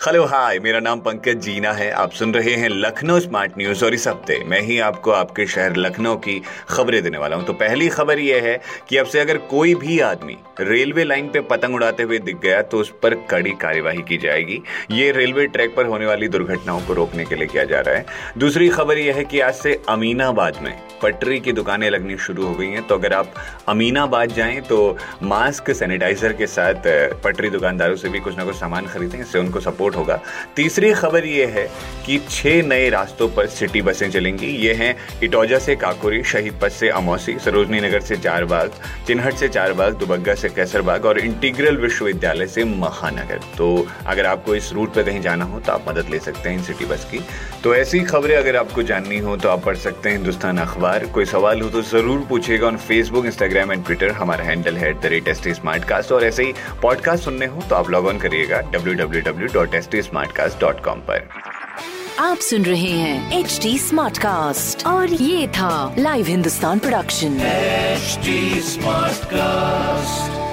hello hi मेरा नाम पंकज जीना है। आप सुन रहे हैं लखनऊ स्मार्ट न्यूज़ और इस हफ़्ते मैं ही आपको आपके शहर लखनऊ की खबरें देने वाला हूँ। तो पहली खबर यह है कि अब से अगर कोई भी आदमी रेलवे लाइन पे पतंग उड़ाते हुए दिख गया तो उस पर कड़ी कार्यवाही की जाएगी। ये रेलवे ट्रैक पर होने वाली दुर्घटनाओं को रोकने के लिए किया जा रहा है। दूसरी खबर यह है कि आज से अमीनाबाद में पटरी की दुकानें लगनी शुरू हो गई हैं। तो अगर आप अमीनाबाद जाएँ तो मास्क सैनिटाइजर के साथ पटरी दुकानदारों से भी कुछ ना कुछ सामान खरीदें, इससे उनको सपोर्ट होगा। तीसरी खबर ये है कि छह नए रास्तों पर सिटी बसें चलेंगी। ये हैं इटौजा से काकोरी शहीद पथ से अमौसी, सरोजनी नगर से चारबाग, चिन्हट से चारबाग, दुबग्गा से कैसरबाग और इंटीग्रल विश्वविद्यालय से महानगर। तो अगर आपको इस रूट पर कहीं जाना हो तो आप मदद ले सकते हैं इन सिटी बस की। तो ऐसी खबरें अगर आपको जाननी हो तो आप पढ़ सकते हैं हिंदुस्तान अखबार। बार कोई सवाल हो तो ज़रूर पूछेगा on Facebook Instagram and Twitter हमारा हैंडल है the rate S T smart cast और ऐसे ही पॉडकास्ट सुनने हो तो आप लॉग ऑन करिएगा W W W dot S T smart cast dot com पर। आप सुन रहे हैं एच टी स्मार्ट कास्ट और ये था live Hindustan production smart cast